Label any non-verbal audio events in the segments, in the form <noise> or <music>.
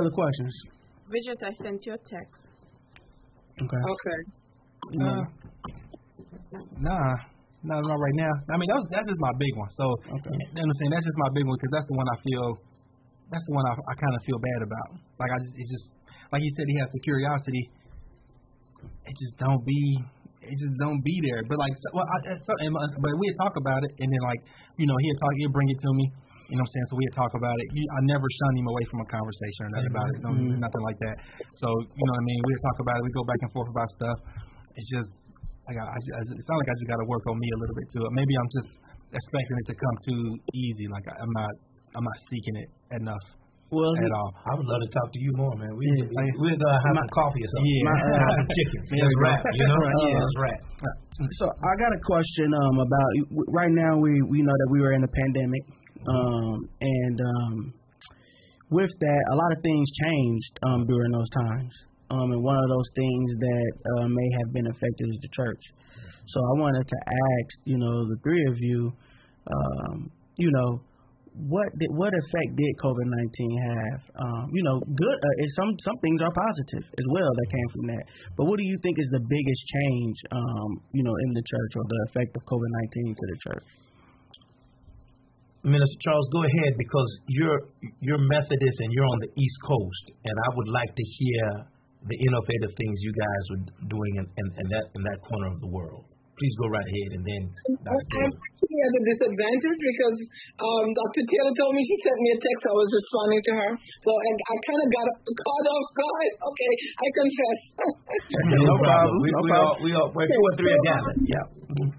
So, any other questions? Bridget, I sent you a text. Okay. Okay. Uh, nah, not not right now. I mean, that's that's just my big one. So, Okay. you know what I'm saying? That's just my big one because that's the one I feel. That's the one I, I kind of feel bad about. Like I just, it's just like he said, he has the curiosity. It just don't be. It just don't be there. But like, so, well, I, so, and, but we'd talk about it, and then like, you know, he'd talk, he'd bring it to me. You know what I'm saying? So we'd talk about it. He, I never shun him away from a conversation or nothing about it. No, Mhm. nothing like that. So you know what I mean? We'd talk about it. We go back and forth about stuff. It's just I got. I, I, it sounds like I just got to work on me a little bit too. Maybe I'm just expecting it to come too easy. Like I, I'm not. I'm not seeking it enough Well, at all. I would love to talk to you more, man. We Yeah, we I- we're gonna have my- some coffee or something. Yeah. My, uh, some <laughs> chicken. There Let's we go. rap, you know. Right. Yeah, Uh, let's rap. So I got a question um about right now we we know that we were in a pandemic um and um with that a lot of things changed um during those times um and one of those things that uh, may have been affected is the church. So I wanted to ask you know the three of you um you know what did, what effect did COVID nineteen have? Um, you know, good. Uh, some some things are positive as well that came from that. But what do you think is the biggest change? Um, you know, in the church or the effect of COVID nineteen to the church? Minister Charles, go ahead because you're you're Methodist and you're on the East Coast, and I would like to hear the innovative things you guys are doing in, in, in that in that corner of the world. Please go right ahead, and then Dr. I'm at a disadvantage because um, Dr. Taylor told me she sent me a text. I was responding to her, so I, I kind of got caught off guard. <laughs> Okay, I confess. <laughs> No, problem, We, no we problem. all we all where two or three are gathered. Yeah.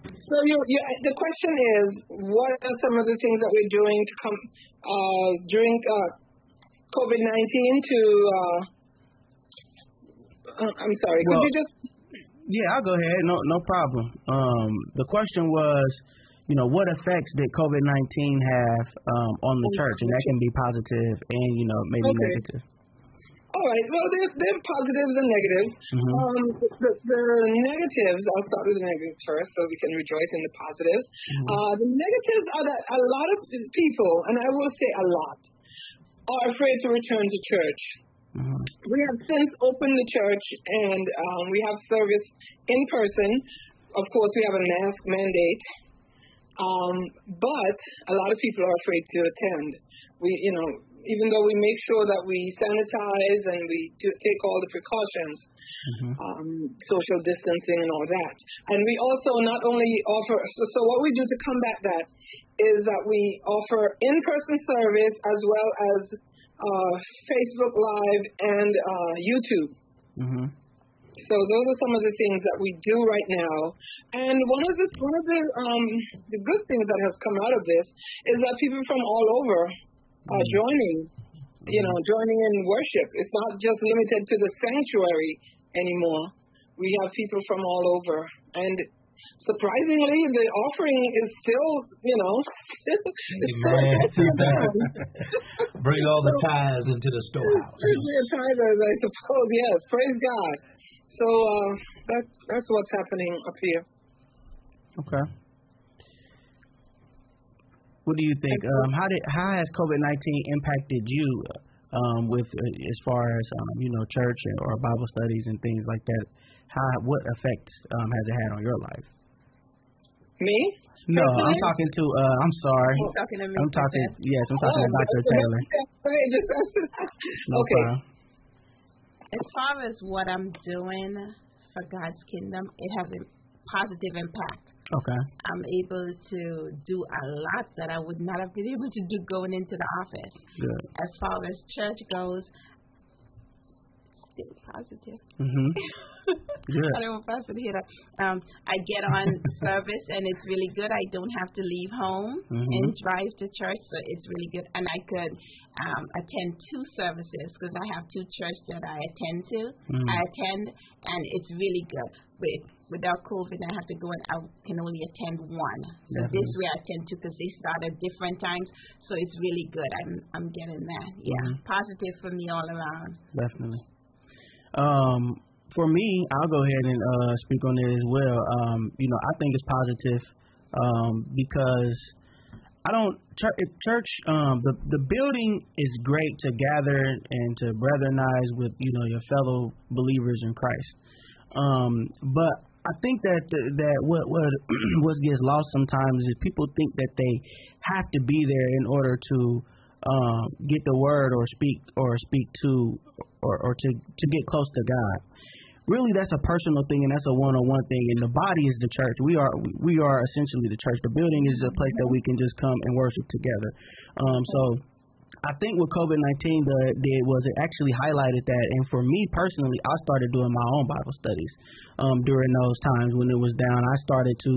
so you, you, the question is, what are some of the things that we're doing to come uh, during uh, COVID nineteen to? Uh, uh, I'm sorry. Well- Could you just Yeah, I'll go ahead. No, no problem. Um, the question was, you know, what effects did COVID nineteen have um, on the church, and that can be positive and you know maybe Okay. negative. All right. Well, there's there are positives and negatives. Mhm. Um, the, the negatives, I'll start with the negatives first so we can rejoice in the positives. Uh, the negatives are that a lot of people, and I will say a lot, are afraid to return to church. Mhm. We have since opened the church and um, we have service in person. Of course, we have a mask mandate. Um, but a lot of people are afraid to attend. We, you know, even though we make sure that we sanitize and we take all the precautions, Mhm. um, social distancing and all that. And we also not only offer, so, so what we do to combat that is that we offer in-person service as well as uh, Facebook Live and uh, YouTube. Mhm. So those are some of the things that we do right now. And one of the one of the um, the good things that has come out of this is that people from all over are joining. You know, joining in worship. It's not just limited to the sanctuary anymore. We have people from all over, and surprisingly, the offering is still, you know, Amen to that. Bring all the tithes into the storehouse. We're tithers, I suppose. Yes, praise God. So uh, that's that's what's happening up here. Okay. What do you think? Um, how did how has COVID nineteen impacted you um, with uh, as far as um, you know church or Bible studies and things like that? How what effect um, has it had on your life? Me? No, I'm talking to. Uh, I'm sorry. You're talking to me, I'm talking. Princess? Yes, I'm talking to Oh, Dr. Taylor. Okay, <laughs> No okay. problem. As far as what I'm doing for God's kingdom, it has a positive impact. Okay. I'm able to do a lot that I would not have been able to do going into the office. Good. As far as church goes, still positive. <laughs> Mhm. Good. I don't know if I should hear that. Um, I get on service and it's really good. I don't have to leave home Mhm. and drive to church, so it's really good. And I could um, attend two services because I have two churches that I attend to. Mhm. I attend, and it's really good. With without COVID, I have to go and I can only attend one. So this way I attend two because they start at different times. So it's really good. I'm I'm getting that. Yeah, Mhm. positive for me all around. Definitely. Um, for me, I'll go ahead and uh, speak on it as well. Um, you know, I think it's positive um, because I don't church. um, the the building is great to gather and to brethrenize with you know your fellow believers in Christ. Um, but I think that the, that what what <clears throat> what gets lost sometimes is people think that they have to be there in order to um, get the word or speak or speak to or, or to to get close to God really that's a personal thing and that's a one-on-one thing and the body is the church we are we are essentially the church the building is a place that we can just come and worship together um so I think what COVID 19 did was it actually highlighted that. And for me personally, I started doing my own Bible studies um, during those times when it was down. I started to,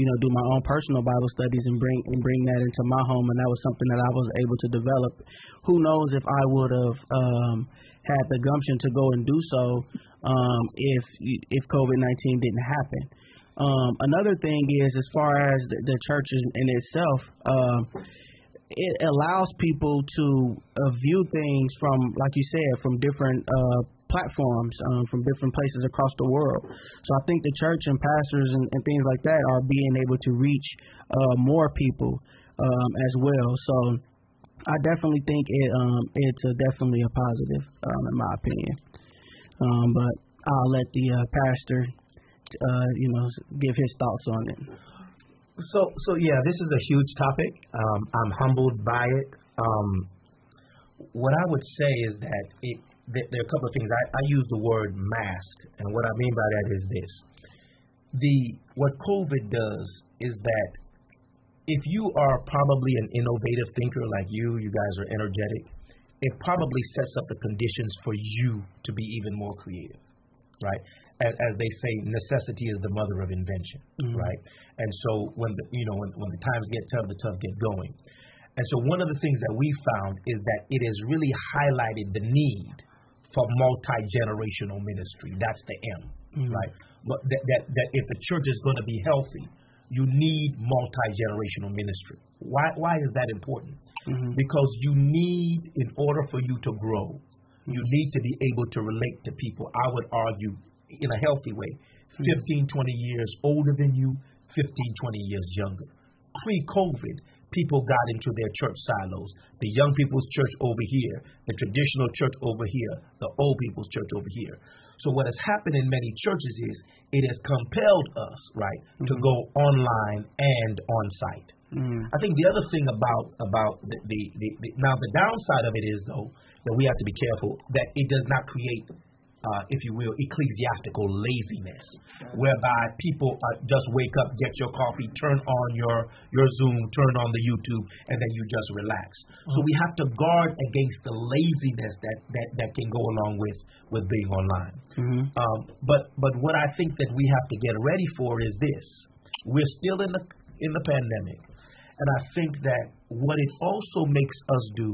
you know, do my own personal Bible studies and bring and bring that into my home. And that was something that I was able to develop. Who knows if I would have um, had the gumption to go and do so um, if if COVID nineteen didn't happen. Um, another thing is, as far as the, the church in itself, uh, it allows people to uh, view things from, like you said, from different uh, platforms, um, from different places across the world. So I think the church and pastors and, and things like that are being able to reach uh, more people um, as well. So I definitely think it um, it's a, definitely a positive, um, in my opinion. Um, but I'll let the uh, pastor, uh, you know, give his thoughts on it. So, so yeah, this is a huge topic. Um, I'm humbled by it. Um, what I would say is that it, there are a couple of things. I, I use the word mask, and what I mean by that is this: the what COVID does is that if you are probably an innovative thinker like you, you guys are energetic, it probably sets up the conditions for you to be even more creative, right? As, as they say, necessity is the mother of invention, mm-hmm. right? And so when the, you know when, when the times get tough, the tough get going. And so one of the things that we found is that it has really highlighted the need for multi generational ministry. That's the M, mm-hmm. right? But that, that that if the church is going to be healthy, you need multi generational ministry. Why, why is that important? Mm-hmm. Because you need, in order for you to grow, you need to be able to relate to people. I would argue, in a healthy way, mm-hmm. 15, 20 years older than you, 15, 20 years younger. Pre COVID, people got into their church silos. The young people's church over here, the traditional church over here, the old people's church over here. So what has happened in many churches is it has compelled us, right, mm-hmm. to go online and on site. Mm-hmm. I think the other thing about about the, the, the, the now the downside of it is though that we have to be careful that it does not create uh, if you will, ecclesiastical laziness, whereby people uh, just wake up, get your coffee, turn on your your Zoom, turn on the YouTube, and then you just relax. Mm-hmm. So we have to guard against the laziness that that, that can go along with with being online. Mm-hmm. Um, but but what I think that we have to get ready for is this: we're still in the in the pandemic, and I think that what it also makes us do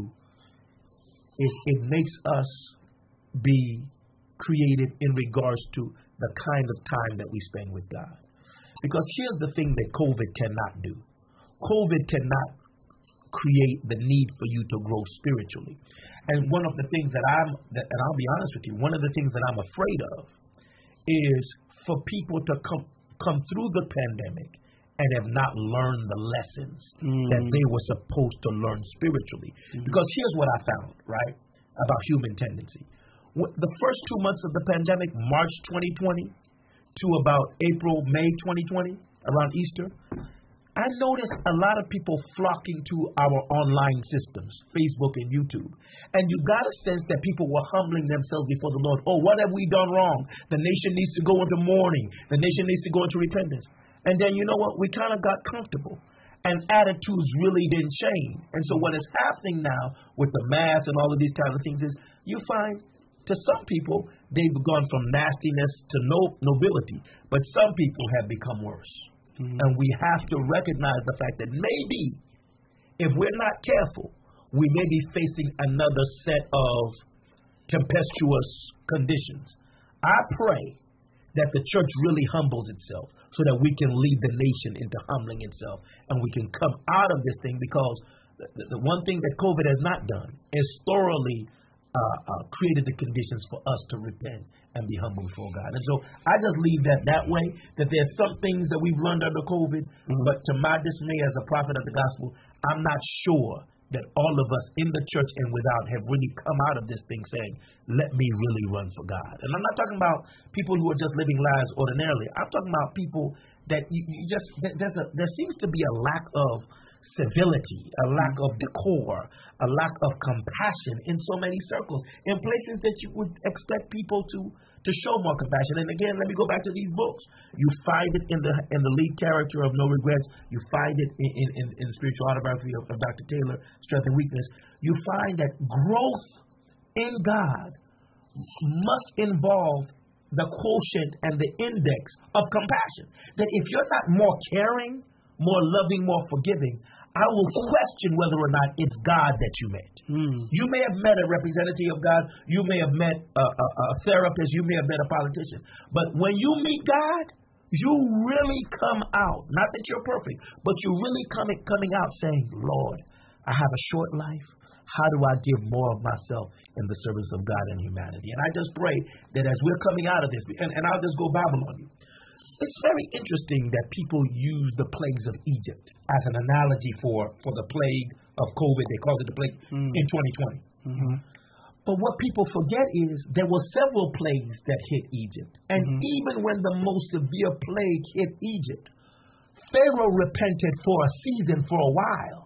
is it makes us be created in regards to the kind of time that we spend with God. Because here's the thing that COVID cannot do COVID cannot create the need for you to grow spiritually. And one of the things that I'm, that, and I'll be honest with you, one of the things that I'm afraid of is for people to come come through the pandemic and have not learned the lessons mm. that they were supposed to learn spiritually. Mm. Because here's what I found, right, about human tendency the first two months of the pandemic, March 2020 to about April, May 2020, around Easter, I noticed a lot of people flocking to our online systems, Facebook and YouTube. And you got a sense that people were humbling themselves before the Lord. Oh, what have we done wrong? The nation needs to go into mourning. The nation needs to go into repentance. And then you know what? We kind of got comfortable. And attitudes really didn't change. And so what is happening now with the mass and all of these kinds of things is you find to some people, they've gone from nastiness to no, nobility, but some people have become worse. Mm-hmm. And we have to recognize the fact that maybe, if we're not careful, we may be facing another set of tempestuous conditions. I pray that the church really humbles itself so that we can lead the nation into humbling itself and we can come out of this thing because the, the one thing that COVID has not done is thoroughly uh, uh, created the conditions for us to repent and be humble before God. And so I just leave that that way, that there's some things that we've learned under COVID, mm-hmm. but to my dismay as a prophet of the gospel, I'm not sure that all of us in the church and without have really come out of this thing saying, let me really run for God. And I'm not talking about people who are just living lives ordinarily. I'm talking about people that you, you just, there's a, there seems to be a lack of civility, a lack of decor, a lack of compassion in so many circles, in places that you would expect people to to show more compassion. And again, let me go back to these books. You find it in the in the lead character of No Regrets. You find it in in, in, the spiritual autobiography of, of Dr. Taylor, Strength and Weakness. You find that growth in God must involve the quotient and the index of compassion. That if you're not more caring, more loving, more forgiving, I will question whether or not it's God that you met. Mm. You may have met a representative of God. You may have met a, a, a therapist. You may have met a politician. But when you meet God, you really come out. Not that you're perfect, but you really coming coming out saying, "Lord, I have a short life. How do I give more of myself in the service of God and humanity?" And I just pray that as we're coming out of this, and, and I'll just go Bible on you. It's very interesting that people use the plagues of Egypt as an analogy for, for the plague of COVID. They called it the plague Mm. in 2020. Mm-hmm. But what people forget is there were several plagues that hit Egypt. And Mhm. even when the most severe plague hit Egypt, Pharaoh repented for a season for a while.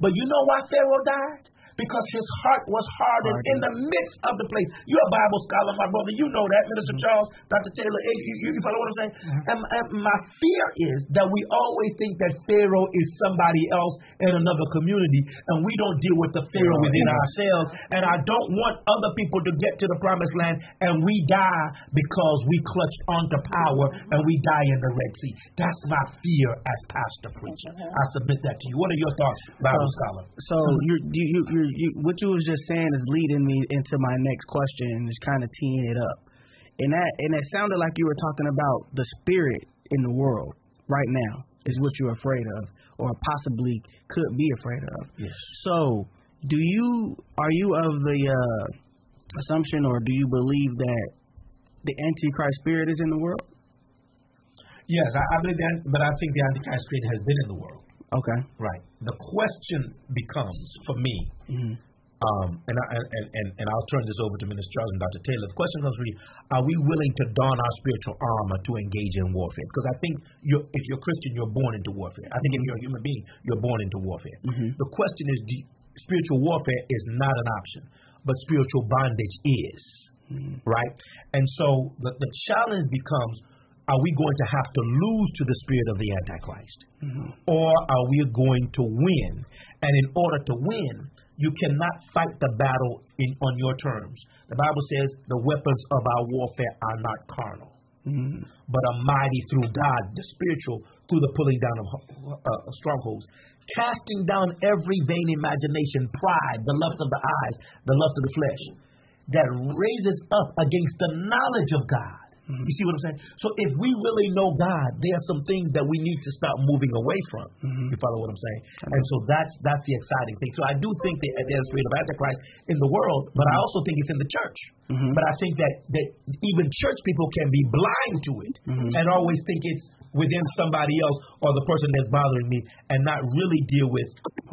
But you know why Pharaoh died? Because his heart was hardened in the midst of the place. You're a Bible scholar, my brother. You know that, Minister mm-hmm. Charles, Dr. Taylor. You, you, you follow what I'm saying? Mm-hmm. And, and my fear is that we always think that Pharaoh is somebody else in another community, and we don't deal with the Pharaoh within ourselves. And I don't want other people to get to the promised land and we die because we clutched onto power and we die in the Red Sea. That's my fear as pastor preacher. Mm-hmm. I submit that to you. What are your thoughts, Bible scholar? So you're, you, you, you, what you was just saying is leading me into my next question and is kind of teeing it up. And that and it sounded like you were talking about the spirit in the world right now is what you're afraid of, or possibly could be afraid of. Yes. So, do you are you of the uh, assumption, or do you believe that the Antichrist spirit is in the world? Yes, I, I believe that, but I think the Antichrist spirit has been in the world. Okay. Right. The question becomes for me, hmm um, and, I, and, and, and I'll turn this over to Minister Charles and Dr. Taylor. The question comes for you, are we willing to don our spiritual armor to engage in warfare? Because I think you're, if you're Christian, you're born into warfare. I think if you're a human being, you're born into warfare. Mhm. The question is, do, spiritual warfare is not an option, but spiritual bondage is. Right? And so the, the challenge becomes, are we going to have to lose to the spirit of the Antichrist? Or are we going to win? And in order to win, you cannot fight the battle in, on your terms. The Bible says the weapons of our warfare are not carnal, hmm but are mighty through God, the spiritual, through the pulling down of uh, strongholds, casting down every vain imagination, pride, the lust of the eyes, the lust of the flesh, that raises up against the knowledge of God. Mm-hmm. You see what I'm saying? So if we really know God, there are some things that we need to stop moving away from. Mm-hmm. You follow what I'm saying? And so that's that's the exciting thing. So I do think that there's a spirit of Antichrist in the world, but I mm-hmm. also think it's in the church. Mhm. But I think that, that even church people can be blind to it and always think it's within somebody else or the person that's bothering me and not really deal with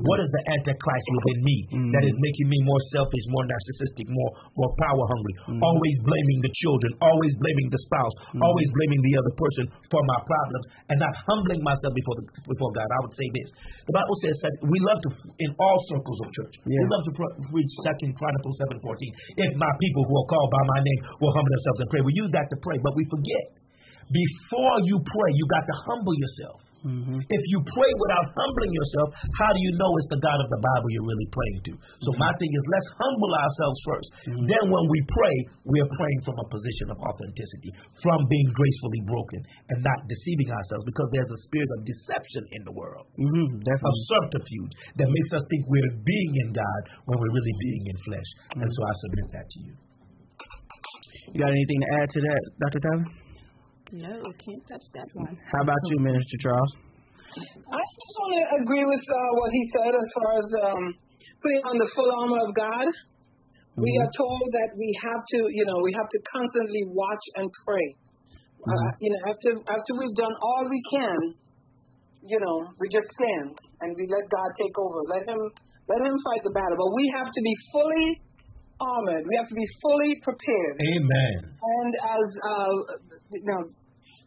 what is the antichrist within me that is making me more selfish, more narcissistic, more more power hungry, always blaming the children, always blaming the spouse, mm-hmm. always blaming the other person for my problems and not humbling myself before the, before God. I would say this. The Bible says that we love to in all circles of church. We love to read Second Chronicles seven fourteen. If my people who are called by my name will humble themselves and pray, we use that to pray, but we forget before you pray, you got to humble yourself. Hmm If you pray without humbling yourself, how do you know it's the God of the Bible you're really praying to? So my thing is let's humble ourselves 1st Then when we pray, we are praying from a position of authenticity, from being gracefully broken and not deceiving ourselves because there's a spirit of deception in the world. hmm Of subterfuge that makes us think we're being in God when we're really being in flesh. And so I submit that to you. You got anything to add to that, Dr. Taylor? No, can't touch that one. How about you, Minister Charles? I just want to agree with uh, what he said as far as um, putting on the full armor of God. We are told that we have to, you know, we have to constantly watch and pray. Uh, you know, after after we've done all we can, you know, we just stand and we let God take over. Let Him let Him fight the battle. But we have to be fully armored. We have to be fully prepared. Amen. And as uh, you know,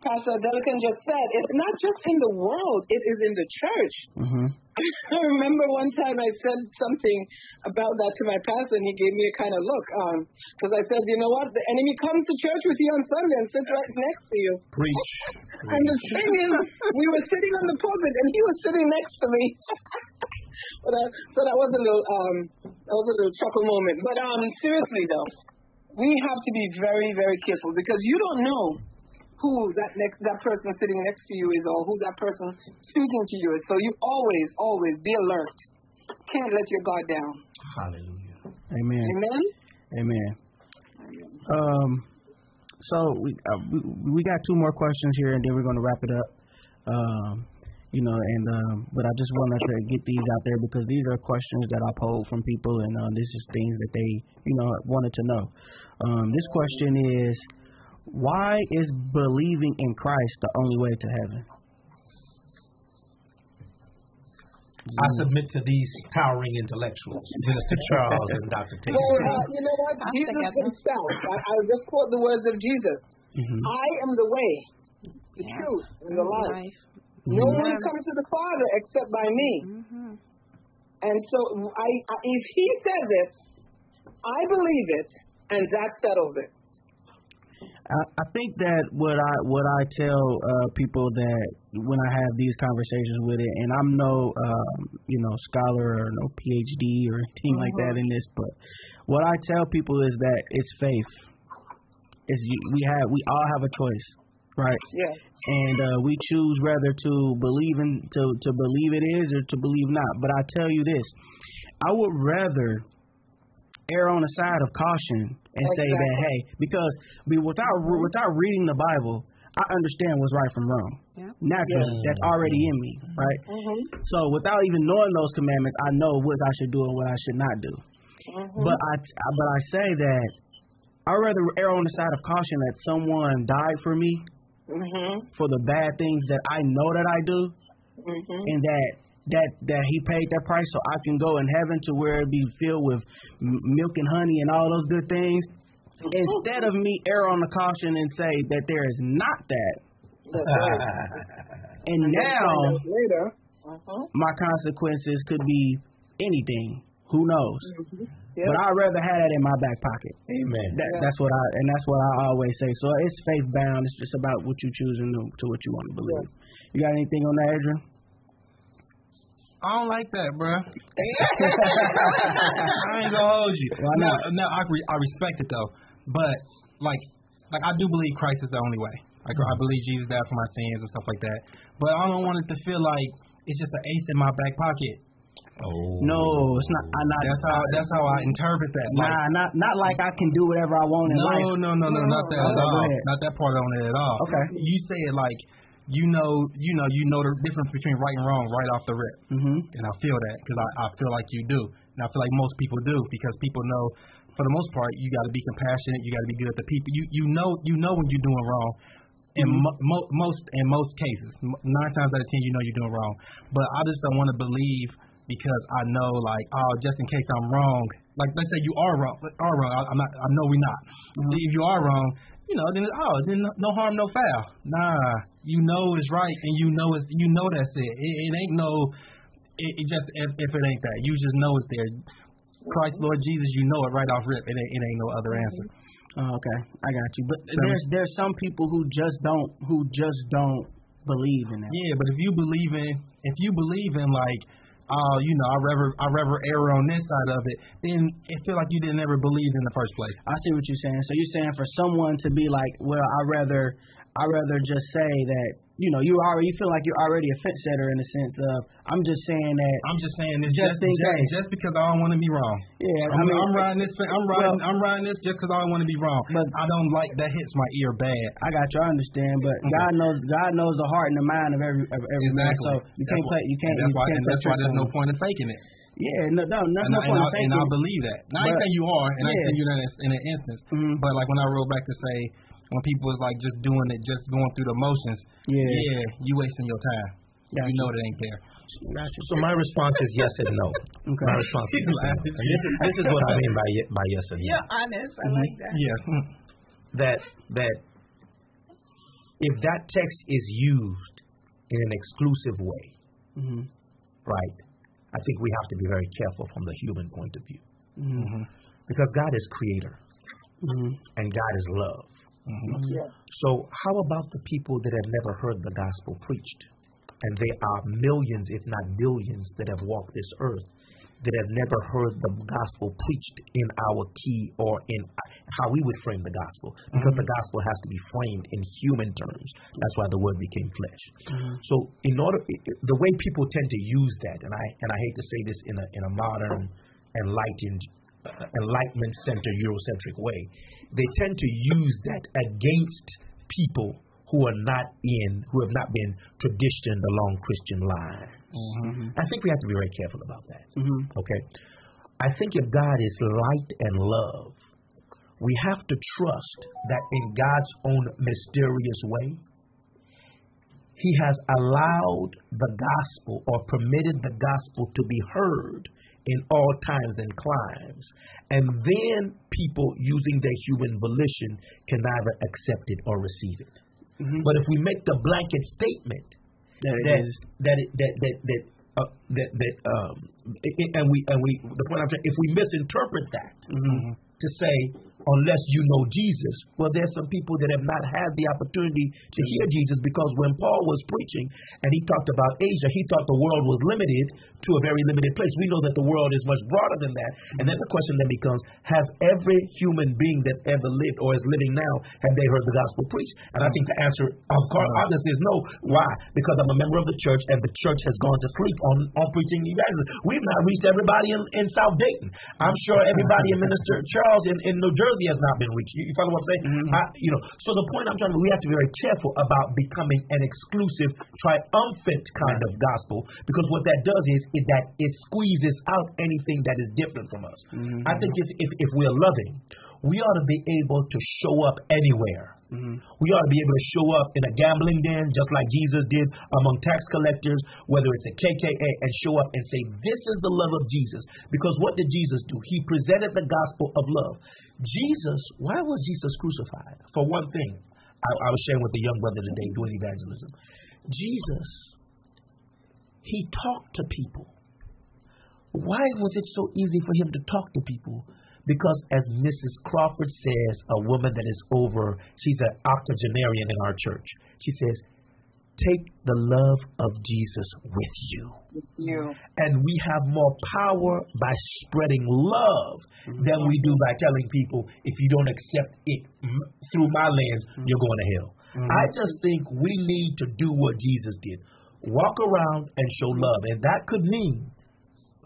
Pastor Delican just said, it's not just in the world; it is in the church. Mhm. <laughs> I remember one time I said something about that to my pastor, and he gave me a kind of look. Because I said, you know what? The enemy comes to church with you on Sunday and sits right next to you. Preach. <laughs> And the thing is, we were sitting on the pulpit, and he was sitting next to me. <laughs> but, uh, so that was a little, um, that was a little chuckle moment. But um, seriously though, we have to be very, very careful because you don't know who that next that person sitting next to you is or who that person speaking to you is. So you always, always be alert. Can't let your guard down. Hallelujah. Amen. Amen. Amen. Um, so we, uh, we we got two more questions here, and then we're going to wrap it up. Um, you know, and um, but I just wanted to get these out there because these are questions that I pulled from people, and uh, this is things that they you know wanted to know. Um, this question is, why is believing in Christ the only way to heaven? I submit to these towering intellectuals, Minister Charles and Dr. Taylor. Well, uh, you know what? I'll Jesus take himself. I, I just quote the words of Jesus. Mhm. I am the way, the Yeah. truth, and the life. Life. No one comes to the Father except by me. Mhm. And so, I, I, if He says it, I believe it, and that settles it. I, I think that what I what I tell uh, people that when I have these conversations with it, and I'm no um, you know scholar or no PhD or anything like that in this, but what I tell people is that it's faith. It's you- we have we all have a choice, right? Yes. and uh, we choose whether to believe in to to believe it is or to believe not. But I tell you this, I would rather err on the side of caution and say that hey, because we without without reading the Bible, I understand what's right from wrong. Yeah. Naturally, Yeah. that's already in me, right? Mm-hmm. So without even knowing those commandments, I know what I should do and what I should not do. Mm-hmm. But I but I say that I'd rather err on the side of caution that someone died for me Mm-hmm. for the bad things that I know that I do, Mm-hmm. and that that that He paid that price so I can go in heaven to where it be filled with m- milk and honey and all those good things. Instead of me err on the caution and say that there is not that, <laughs> and And now later. Mm-hmm. my consequences could be anything. Who knows? Yep. But I'd rather have that in my back pocket. Amen. That, Yeah. That's what I and that's what I always say. So it's faith bound. It's just about what you choose and to, to what you want to believe. You got anything on that, Adrian? I don't like that, bro. <laughs> I ain't gonna hold you. Why no, not? no, I re- I respect it though, but like like I do believe Christ is the only way. Like I mm-hmm. believe Jesus died for my sins and stuff like that. But I don't want it to feel like it's just an ace in my back pocket. Oh. No, it's not. I not. That's how that's how I interpret that. Like, Nah, not not like I can do whatever I want in no, life. no, no, no, no, not that oh, at all. Not that part on it at all. Okay. You say it like you know, you know, you know the difference between right and wrong right off the rip. Mhm. and I feel that because I, I feel like you do, and I feel like most people do because people know, for the most part, you got to be compassionate, you got to be good to people. You you know you know when you're doing wrong. In mo- mo- most in most cases, M- nine times out of ten, you know you're doing wrong. But I just don't want to believe because I know like oh just in case I'm wrong. Like let's say you are wrong, are wrong. I, I'm not. I know we're not. If you are wrong, you know then oh then no harm no foul. Nah, you know it's right and you know it's you know that's it. It, it ain't no it, it just if, if it ain't that, you just know it's there. Christ, Lord Jesus, you know it right off rip. It ain't, it ain't no other mm-hmm. answer. Oh, okay, I got you. But there's there's some people who just don't who just don't believe in that. Yeah, but if you believe in if you believe in like oh, you know, I rather I rather err on this side of it, then it feel like you didn't ever believe in the first place. I see what you're saying. So you're saying for someone to be like, well, I rather I rather just say that you know you already you feel like you're already a fence setter in the sense of I'm just saying that I'm just saying this Just just just, case. just because I don't want to be wrong. yeah I I mean, I'm riding this. I'm riding. Well- I'm riding this just because I don't want to be wrong. But- I don't like that hits my ear bad. I got you. I understand, but Okay. God knows God knows the heart and the mind of every of every man. So you can't why- play. You can't. That's you why. can't that's why there's no point in faking it. Yeah, no, no, that's And, no I, point and, I, and. I believe that. Now, I ain't saying you are, and I ain't Yeah. saying you in an, in an instance. Mhm. But like when I roll back to say, when people is like just doing it, just going through the motions, Yeah. yeah, you wasting your time. You know it ain't there. Gotcha. So my response is yes and no. Okay. My response is yes and no. And this is this is what I mean by by yes and no. You're honest. I like that. Yeah. That that if that text is used in an exclusive way, Mhm. right? I think we have to be very careful from the human point of view Mhm. because God is creator Mhm. and God is love. Mm-hmm. Yeah. So how about the people that have never heard the gospel preached? And there are millions, if not billions, that have walked this earth that have never heard the gospel preached in our key or in how we would frame the gospel. Because the mm-hmm. gospel has to be framed in human terms. That's why the word became flesh. Mm-hmm. So in order the way people tend to use that, and I and I hate to say this in a in a modern, enlightened uh, enlightenment center Eurocentric way, they tend to use that against people who are not in, who have not been traditioned along Christian lines. I think we have to be very careful about that. Mhm. Okay? I think if God is light and love, we have to trust that in God's own mysterious way, He has allowed the gospel or permitted the gospel to be heard in all times and climes. And then people using their human volition can either accept it or receive it. But if we make the blanket statement That it that is. that it- that that that uh, that that um i- i- and we and we the point I'm saying if we misinterpret that to say unless you know Jesus, well there's some people that have not had the opportunity to hear Jesus because when Paul was preaching and he talked about Asia, he thought the world was limited to a very limited place. We know that the world is much broader than that. And then the question then becomes, has every human being that ever lived or is living now, have they heard the gospel preached? And I think the answer, of course, obviously is no. Why? Because I'm a member of the church and the church has gone to sleep on, on preaching evangelism. We've not reached everybody in, in South Dayton. I'm sure everybody in Minister Charles in, in New Jersey has not been reached. You, you follow what I'm saying? Mm-hmm. I, you know, so the point I'm trying to, we have to be very careful about becoming an exclusive, triumphant kind of gospel because what that does is, is that it squeezes out anything that is different from us. Mm-hmm. I think it's, if, if we're loving, we ought to be able to show up anywhere. Mm-hmm. We ought to be able to show up in a gambling den, just like Jesus did among tax collectors, whether it's a KKA, and show up and say, This is the love of Jesus. Because what did Jesus do? He presented the gospel of love. Jesus, why was Jesus crucified? For one thing, I, I was sharing with the young brother today doing evangelism. Jesus, he talked to people. Why was it so easy for him to talk to people? Because, as Mrs. Crawford says, a woman that is over, she's an octogenarian in our church. She says, Take the love of Jesus with you. You. And we have more power by spreading love than we do by telling people, if you don't accept it through my lens, you're going to hell. Mm-hmm. I just think we need to do what Jesus did walk around and show love. And that could mean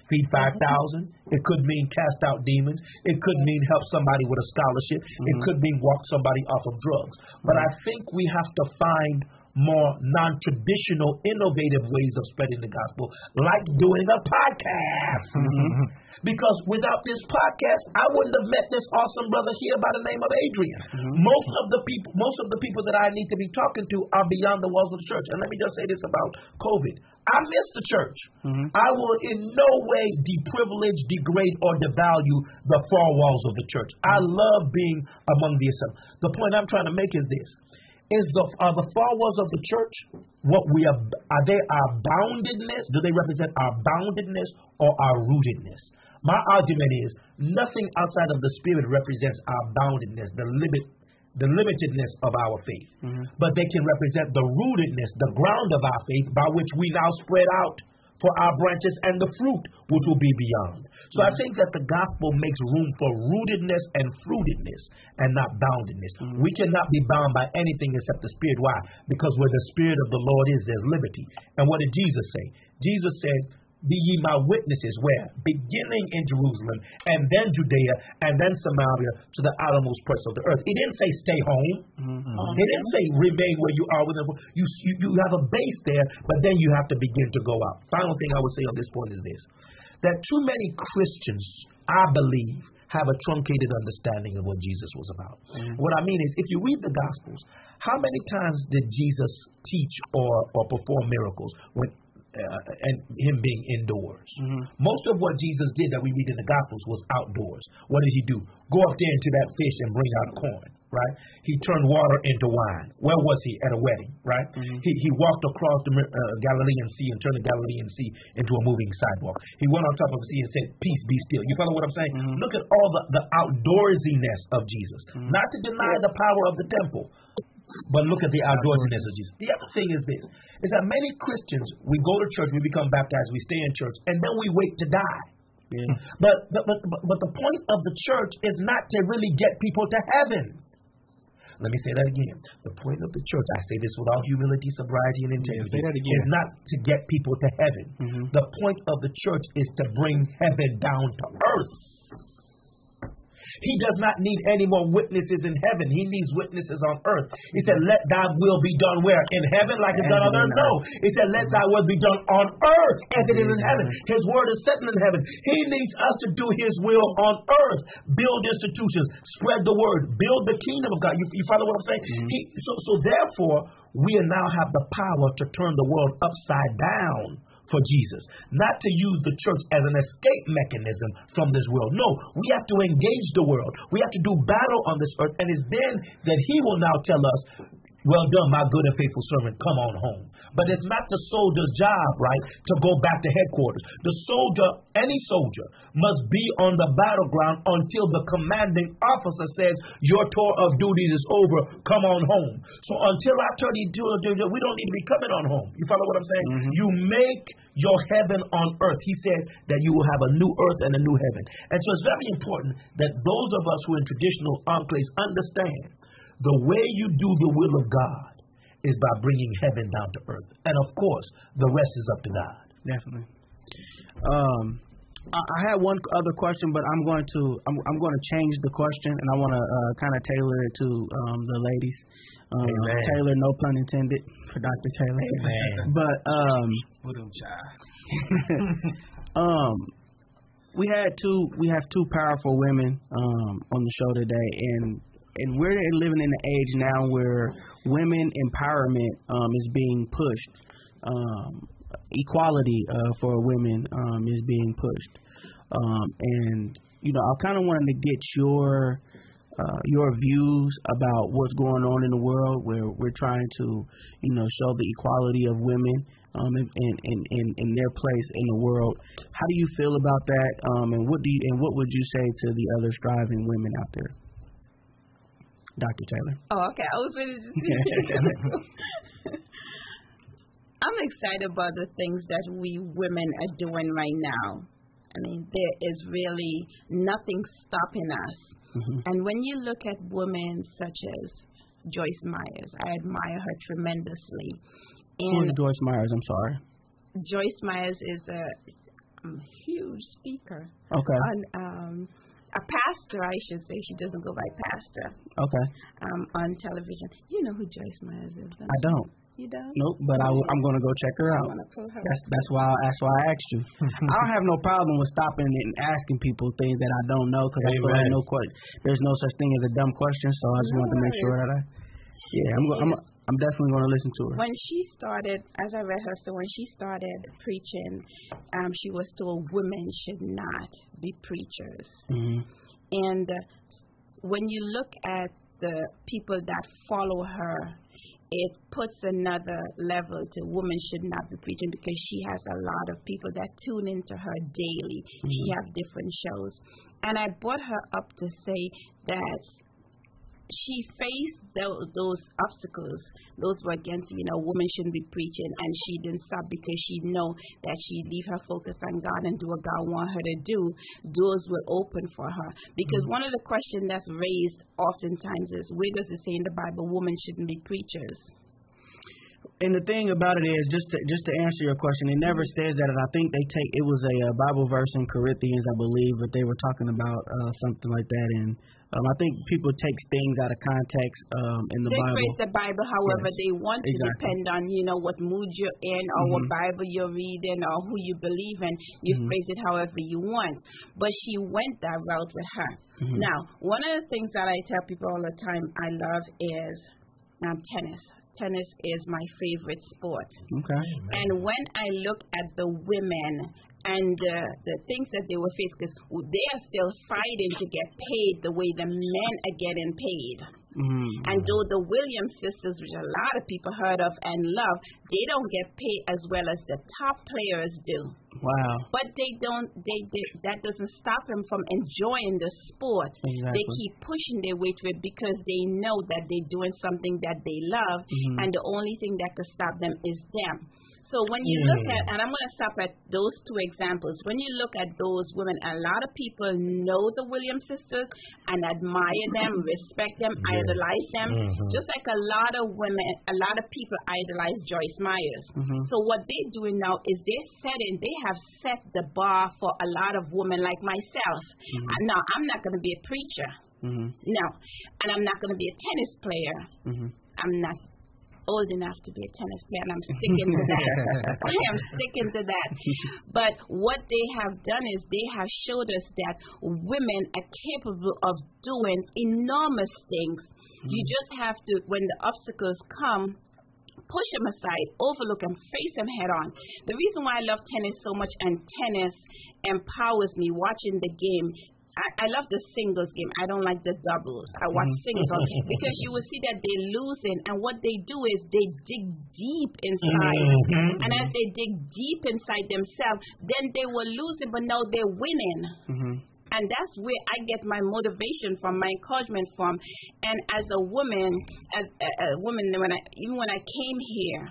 feed mm-hmm. 5,000. It could mean cast out demons. It could mean help somebody with a scholarship. It mm-hmm. could mean walk somebody off of drugs. But I think we have to find more non traditional, innovative ways of spreading the gospel, like doing a podcast. Mm-hmm. Because without this podcast, I wouldn't have met this awesome brother here by the name of Adrian. Most of the people, most of the people that I need to be talking to are beyond the walls of the church. And let me just say this about COVID: I miss the church. Mm-hmm. I will in no way deprivilege, degrade, or devalue the four walls of the church. I mm-hmm. love being among the assembly. The point I'm trying to make is this: is the are the four walls of the church what we are? Are they our boundedness? Do they represent our boundedness or our rootedness? My argument is nothing outside of the spirit represents our boundedness, the limit, the limitedness of our faith. Mm-hmm. But they can represent the rootedness, the ground of our faith, by which we now spread out for our branches and the fruit which will be beyond. So I mm-hmm. think that the gospel makes room for rootedness and fruitedness and not boundedness. Mm-hmm. We cannot be bound by anything except the Spirit. Why? Because where the Spirit of the Lord is, there's liberty. And what did Jesus say? Jesus said, be ye my witnesses where? Beginning in Jerusalem, and then Judea, and then Samaria, to the outermost parts of the earth. He didn't say stay home. Mm-hmm. He didn't say remain where you are. You, you, you have a base there, but then you have to begin to go out. Final thing I would say on this point is this that too many Christians, I believe, have a truncated understanding of what Jesus was about. Mm-hmm. What I mean is, if you read the Gospels, how many times did Jesus teach or, or perform miracles when uh, and him being indoors. Most of what Jesus did that we read in the Gospels was outdoors. What did he do? Go up there into that fish and bring out corn, right? He turned water into wine. Where was he? At a wedding, right? He, he walked across the uh, Galilean Sea and turned the Galilean Sea into a moving sidewalk. He went on top of the sea and said, Peace, be still. You follow what I'm saying? Look at all the, the outdoorsiness of Jesus. Not to deny the power of the temple, but look at the outdoorsiness of Jesus. The other thing is this: is that many Christians we go to church, we become baptized, we stay in church, and then we wait to die. But, but but but but the point of the church is not to really get people to heaven. Let me say that again. The point of the church, I say this with all humility, sobriety, and integrity, again. is not to get people to heaven. Mm-hmm. The point of the church is to bring heaven down to earth. He does not need any more witnesses in heaven. He needs witnesses on earth. He said, Let thy will be done where? In heaven, like it's done on earth? No. He said, Let thy will be done on earth as it is in heaven. His word is settled in heaven. He needs us to do his will on earth. Build institutions, spread the word, build the kingdom of God. You, you follow what I'm saying? He, so, so therefore, we now have the power to turn the world upside down for Jesus, not to use the church as an escape mechanism from this world. No, we have to engage the world. We have to do battle on this earth, and it's then that He will now tell us, "Well done, my good and faithful servant. Come on home." But it's not the soldier's job, right, to go back to headquarters. The soldier, any soldier, must be on the battleground until the commanding officer says, "Your tour of duty is over. Come on home." So until I turn you we don't need to be coming on home. You follow what I'm saying? Mm-hmm. You make your heaven on earth. He says that you will have a new earth and a new heaven. And so it's very important that those of us who are in traditional enclaves understand the way you do the will of God is by bringing heaven down to earth. And of course, the rest is up to God. Definitely. Um, I, I had one other question, but I'm going to I'm, I'm going to change the question, and I want to uh, kind of tailor it to um, the ladies. Um, Amen. Taylor, no pun intended, for Dr. Taylor. Amen. <laughs> But um, Put him child. um, we had two we have two powerful women um, on the show today, and and we're living in an age now where women empowerment um, is being pushed. Um, equality uh, for women um, is being pushed, um, and you know I kind of wanted to get your uh, your views about what's going on in the world where we're trying to you know show the equality of women um, and, and, and, and, their place in the world. How do you feel about that? Um, and what do you and what would you say to the other striving women out there? Dr. Taylor. Oh, okay. I was ready to <laughs> see. <laughs> I'm excited about the things that we women are doing right now. I mean, there is really nothing stopping us. And when you look at women such as Joyce Myers, I admire her tremendously. Who is And Joyce Myers? I'm sorry. Joyce Myers is a um, huge speaker Okay. on um, a pastor, I should say. She doesn't go by pastor Okay. um, on television. You know who Joyce Myers is? don't I don't. You don't? Nope. But I, am going to go check her out. want pull her. That's that's why that's why I asked you. <laughs> I don't have no problem with stopping and asking people things that I don't know because I feel like no que- there's no such thing as a dumb question. So I just wanted to make sure that I yeah I'm go- I'm I'm definitely going to listen to her. When she started, as I read her story, when she started preaching, um, she was told women should not be preachers. hmm And uh, when you look at the people that follow her, it puts another level to women should not be preaching because she has a lot of people that tune into her daily. She have different shows. And I brought her up to say that she faced those, those obstacles. Those were against, you know, women shouldn't be preaching, and she didn't stop because she know that she leave her focus on God and do what God want her to do. Doors will open for her. Because mm-hmm. one of the questions that's raised oftentimes is, where does it say in the Bible women shouldn't be preachers? And the thing about it is, just to just to answer your question, it never says that. And I think they take it was a, uh Bible verse in Corinthians, I believe, but they were talking about uh, something like that. And um, I think people take things out of context um, in the they Bible. praise the Bible however Yes, they want to exactly. depend on you know what mood you're in or what Mhm. bible you're reading or who you believe in you Mhm. phrase it however you want but she went that route with her Mhm. now one of the things that i tell people all the time i love is um, tennis tennis is my favorite sport Okay. and when I look at the women and uh, the things that they were faced, because they are still fighting to get paid the way the men are getting paid. Mm-hmm. And though the Williams sisters, which a lot of people heard of and love, they don't get paid as well as the top players do. Wow. But they don't. They, they that doesn't stop them from enjoying the sport. Exactly. They keep pushing their way to it because they know that they're doing something that they love, Mhm. and the only thing that could stop them is them. So when you look at, and I'm going to stop at those two examples. When you look at those women, a lot of people know the Williams sisters and admire them, respect them, idolize them, Mhm. just like a lot of women, a lot of people idolize Joyce Meyers. Mhm. So what they're doing now is they're setting, they have set the bar for a lot of women like myself. And now I'm not going to be a preacher, Mm-hmm. no, and I'm not going to be a tennis player. Mm-hmm. I'm not old enough to be a tennis player, and I'm sticking to that. <laughs> <laughs> I am sticking to that. But what they have done is they have showed us that women are capable of doing enormous things. You mm. just have to, when the obstacles come, push them aside, overlook them, face them head on. The reason why I love tennis so much and tennis empowers me watching the game. I, I love the singles game. I don't like the doubles. I watch singles because you will see that they're losing, and what they do is they dig deep inside. Mhm. And as they dig deep inside themselves, then they were losing, but now they're winning. Mm-hmm. And that's where I get my motivation from, my encouragement from. And as a woman, as a, a woman, when I even when I came here,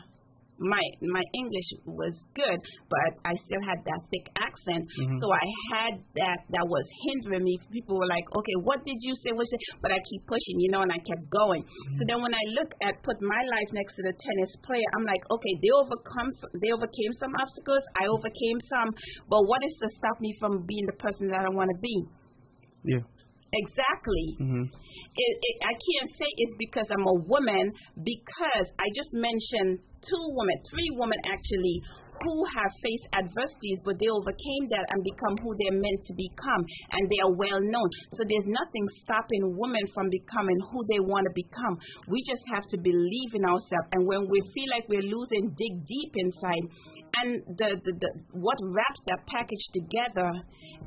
my my English was good, but I still had that thick accent. Mhm. So I had that that was hindering me. People were like, "Okay, what did you say?" What's it? But I keep pushing, you know, and I kept going. So then when I look at put my life next to the tennis player, I'm like, okay, they overcome, they overcame some obstacles. I overcame some, but what is to stop me from being the person that I want to be? Yeah. Exactly. Mm-hmm. It, it, I can't say it's because I'm a woman, because I just mentioned two women, three women actually, who have faced adversities, but they overcame that and become who they're meant to become, and they are well known. So there's nothing stopping women from becoming who they want to become. We just have to believe in ourselves, and when we feel like we're losing, dig deep inside. And the, the, the what wraps that package together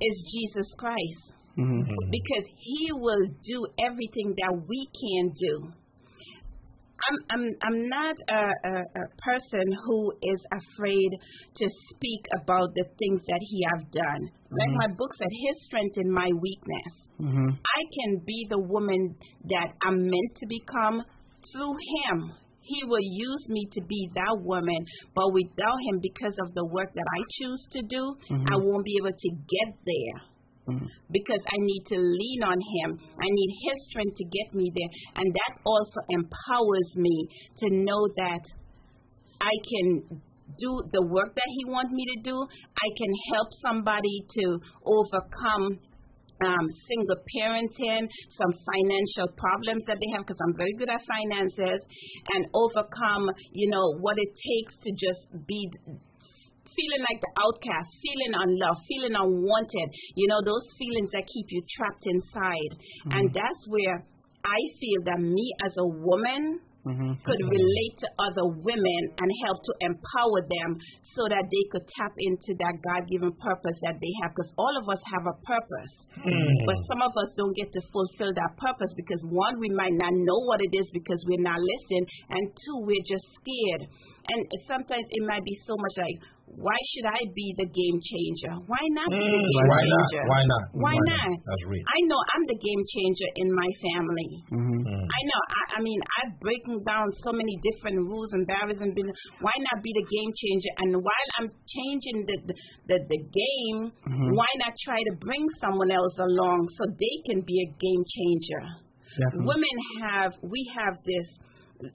is Jesus Christ Mm-hmm. because he will do everything that we can do. I'm I'm I'm not a, a, a person who is afraid to speak about the things that he have done. Like my book said, his strength in my weakness. Mm-hmm. I can be the woman that I'm meant to become through him. He will use me to be that woman, but without him, because of the work that I choose to do, I won't be able to get there Mm-hmm. because I need to lean on Him. I need His strength to get me there. And that also empowers me to know that I can do the work that He wants me to do. I can help somebody to overcome. Um, single parenting, some financial problems that they have, because I'm very good at finances, and overcome, you know, what it takes to just be feeling like the outcast, feeling unloved, feeling unwanted, you know, those feelings that keep you trapped inside. Mm-hmm. And that's where I feel that me as a woman Mm-hmm. could mm-hmm. relate to other women and help to empower them so that they could tap into that God given purpose that they have. Because all of us have a purpose. Mm. But some of us don't get to fulfill that purpose because one, we might not know what it is because we're not listening, and two, we're just scared. And sometimes it might be so much like, why should I be the game changer? Why not be the Mm, game why not? Why not? Why Why not? not? That's rich. I know I'm the game changer in my family. Mm-hmm. Mm. I know. I, I mean, I've breaking down so many different rules and barriers and been. Why not be the game changer? And while I'm changing the the, the, the game, why not try to bring someone else along so they can be a game changer? Definitely. Women have we have this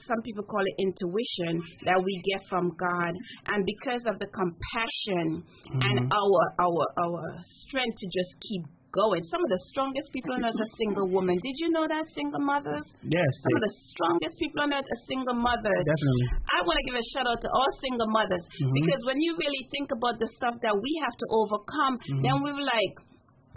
some people call it intuition that we get from God, and because of the compassion mm-hmm. and our our our strength to just keep going. Some of the strongest people on earth are single women. Did you know that single mothers? Yes, Some of the strongest people on earth are single mothers. definitely. I want to give a shout out to all single mothers mm-hmm. because when you really think about the stuff that we have to overcome, mm-hmm. then we were like,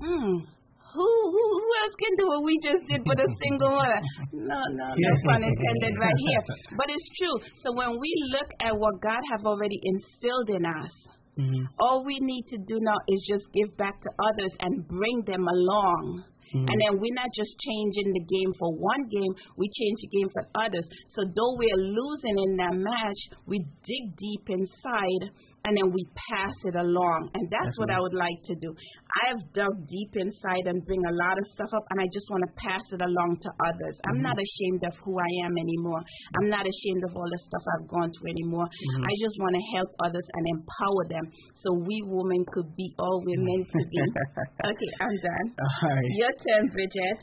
hmm. Who, who who else can do what we just did for the single mother? No, no, no pun intended right here. But it's true. So when we look at what God have already instilled in us, hmm all we need to do now is just give back to others and bring them along. And then we're not just changing the game for one game, we change the game for others. So though we're losing in that match, we dig deep inside and then we pass it along. And that's what I would like to do. I've dug deep inside and bring a lot of stuff up and I just want to pass it along to others. I'm mm-hmm. not ashamed of who I am anymore. I'm not ashamed of all the stuff I've gone through anymore. Mm-hmm. I just want to help others and empower them so we women could be all we're mm-hmm. meant to be. <laughs> okay, I'm done. All right. Your turn, Bridget.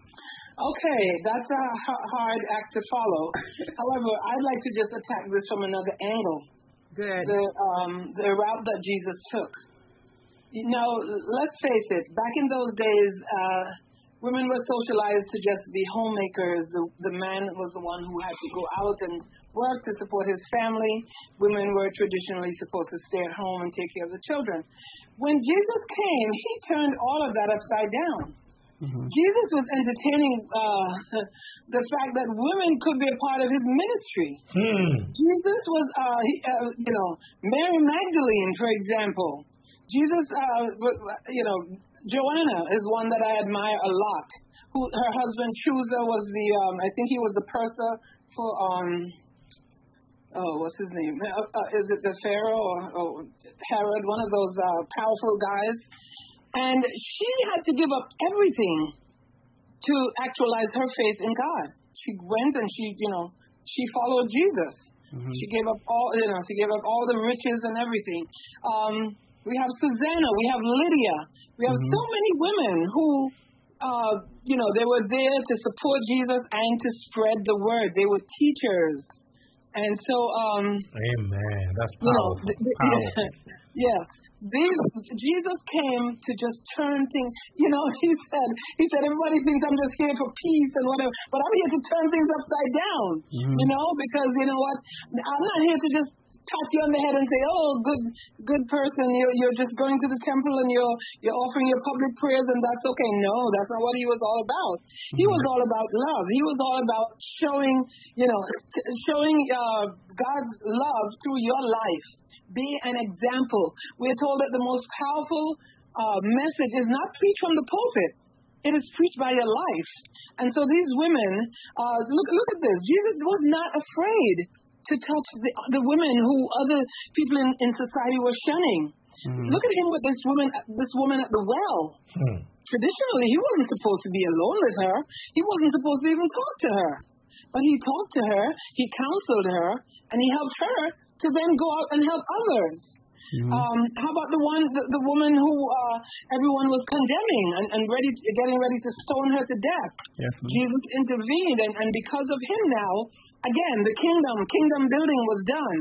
<laughs> Okay, that's a h- hard act to follow. However, I'd like to just attack this from another angle. Good. The um, the route that Jesus took. You know, let's face it. Back in those days, uh, women were socialized to just be homemakers. The the man was the one who had to go out and work to support his family. Women were traditionally supposed to stay at home and take care of the children. When Jesus came, he turned all of that upside down. Jesus was entertaining uh, <laughs> the fact that women could be a part of his ministry. Hmm. Jesus was, uh, he, uh, you know, Mary Magdalene, for example. Jesus, uh, you know, Joanna is one that I admire a lot. Who her husband Chuza was the, um, I think he was the purser for, um, oh, what's his name? Uh, uh, is it the Pharaoh or, or Herod? One of those uh, powerful guys. And she had to give up everything to actualize her faith in God. She went and she, you know, she followed Jesus. She gave up all, you know, she gave up all the riches and everything. Um, we have Susanna, we have Lydia, we have so many women who, uh, you know, they were there to support Jesus and to spread the word. They were teachers, and so, um, Amen. That's you know, th- th- powerful. <laughs> yes, these, Jesus came to just turn things. You know, <laughs> he said, he said, everybody thinks I'm just here for peace and whatever, but I'm here to turn things upside down. You know, because you know what, I'm not here to just pat you on the head and say, "Oh, good, good person, you're you're just going to the temple and you're you're offering your public prayers and that's okay." No, that's not what he was all about. He was all about love. He was all about showing, you know, t- showing uh, God's love through your life. Be an example. We're told that the most powerful uh, message is not preached from the pulpit. It is preached by your life. And so these women, uh, look, look at this. Jesus was not afraid to touch the, the women who other people in, in society were shunning. Look at him with this woman, this woman at the well. Hmm. Traditionally, he wasn't supposed to be alone with her. He wasn't supposed to even talk to her. But he talked to her, he counseled her, and he helped her to then go out and help others. Um, how about the one, the, the woman who uh, everyone was condemning and, and ready, getting ready to stone her to death? Jesus intervened, and, and because of him now, again, the kingdom, kingdom building was done.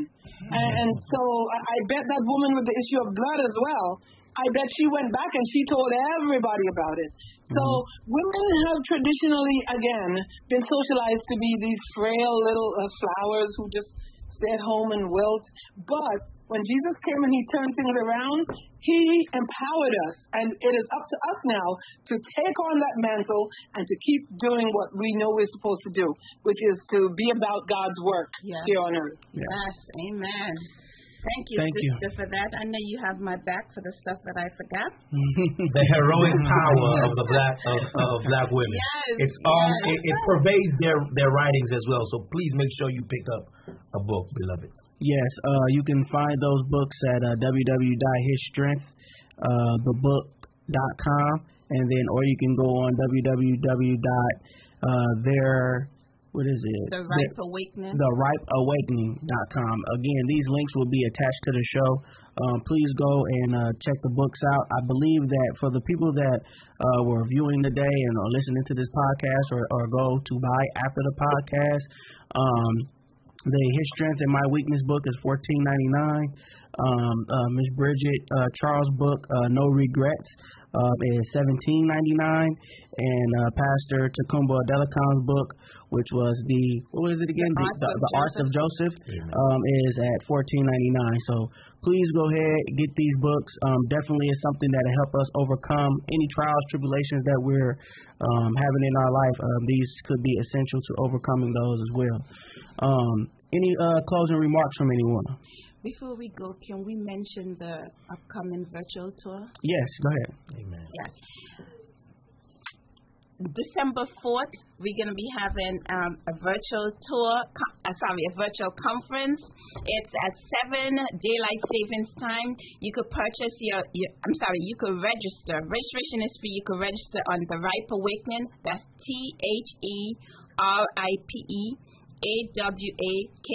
And, and so I, I bet that woman with the issue of blood as well, I bet she went back and she told everybody about it. So women have traditionally, again, been socialized to be these frail little uh, flowers who just stay at home and wilt. But when Jesus came and he turned things around, he empowered us. And it is up to us now to take on that mantle and to keep doing what we know we're supposed to do, which is to be about God's work Yeah. here on earth. Yes, amen. Thank you, Thank you. for that. I know you have my back for the stuff that I forgot. <laughs> the heroic power of the black of, of black women. Yes, it's all yes. it, it pervades their their writings as well. So please make sure you pick up a book, beloved. Yes, uh, you can find those books at uh, www.hisstrength, uh, the and then or you can go on www. Uh, their what is it? The Ripe Awakening. The ripeawakening.com. Again, these links will be attached to the show. Um, please go and uh, check the books out. I believe that for the people that uh, were viewing today and are listening to this podcast or, or go to buy after the podcast, um, the His Strength and My Weakness book is fourteen ninety nine. Um, uh, Miss Bridget uh, Charles' book uh, No Regrets uh, is seventeen ninety nine, and uh, Pastor Takumba Delacon's book, which was the what was it again? The The, Arts the, of the Arts of Joseph um, is at fourteen ninety nine. So please go ahead get these books. Um, definitely is something that'll help us overcome any trials, tribulations that we're um, having in our life. Um, these could be essential to overcoming those as well. Um, any uh, closing remarks from anyone? Before we go, can we mention the upcoming virtual tour? Yes, go ahead. Amen. Yes. December 4th, we're going to be having um, a virtual tour, uh, sorry, a virtual conference. It's at 7 daylight savings time. You could purchase your, your I'm sorry, you could register. Registration is free. You could register on The Ripe Awakening. That's T H E R I P E. A-W-A-K-E-N-I-N-G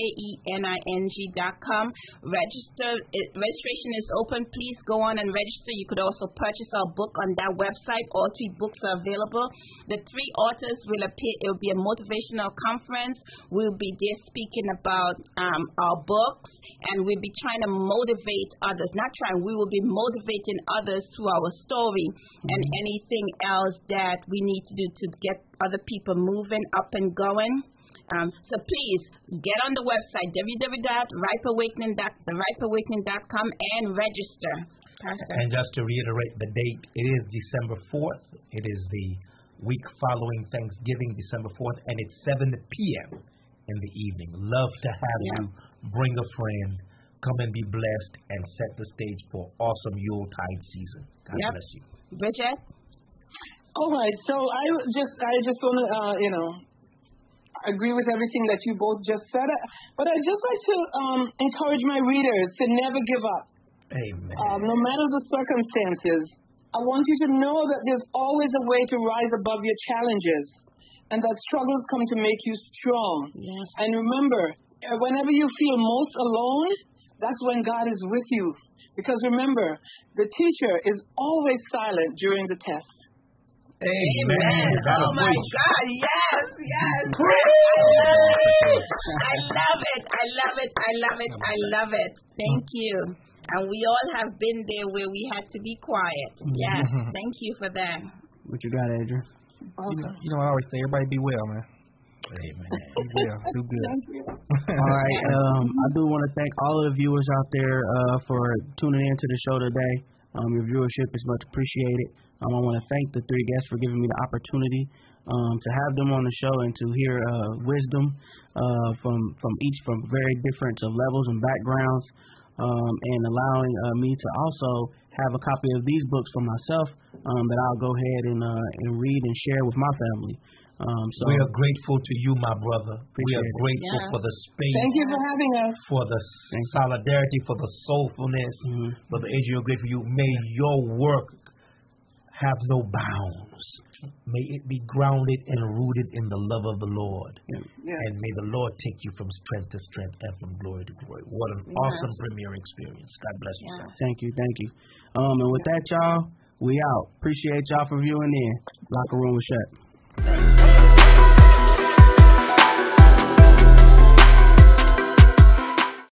dot com. Register, it, registration is open. Please go on and register. You could also purchase our book on that website. All three books are available. The three authors will appear. It will be a motivational conference. We'll be there speaking about um, our books, and we'll be trying to motivate others. Not trying, we will be motivating others through our story and anything else that we need to do to get other people moving up and going. Um, so please get on the website www.ripeawakening.com and register. Pastor. And just to reiterate the date, it is December 4th. It is the week following Thanksgiving, December 4th, and it's 7 p.m. in the evening. Love to have Yeah. you bring a friend, come and be blessed, and set the stage for awesome Yuletide season. God Yep. bless you. Bridget? All right. So I just I just want to uh, you know agree with everything that you both just said, but I'd just like to um, encourage my readers to never give up, Amen. um, no matter the circumstances. I want you to know that there's always a way to rise above your challenges, and that struggles come to make you strong. Yes. And remember, uh, whenever you feel most alone, that's when God is with you. Because remember, the teacher is always silent during the test. Amen. That'll Oh my. God. Yes, yes. yes. I love it. I love it. I love it. I love it. Thank you. And we all have been there where we had to be quiet. Yes. Thank you for that. What you got, Adrian? You know, you know I always say, everybody be well, man. Amen. Be well, do good. <laughs> All right. Um, I do want to thank all of the viewers out there uh, for tuning in to the show today. Um, your viewership is much appreciated. Um, I want to thank the three guests for giving me the opportunity um, to have them on the show and to hear uh, wisdom uh, from from each from very different uh, levels and backgrounds, um, and allowing uh, me to also have a copy of these books for myself um, that I'll go ahead and uh, and read and share with my family. Um, so we are grateful to you, my brother. We are grateful Yeah. for the space, Thank you for having us. for the solidarity, for the soulfulness. Mhm. Brother Adrian, we're grateful for you. May your work have no bounds. May it be grounded and rooted in the love of the Lord. Yes. And may the Lord take you from strength to strength and from glory to glory. What an awesome premiere experience. God bless you. Thank you, thank you. Um, and with that, y'all, we out. Appreciate y'all for viewing in. Locker room was shut.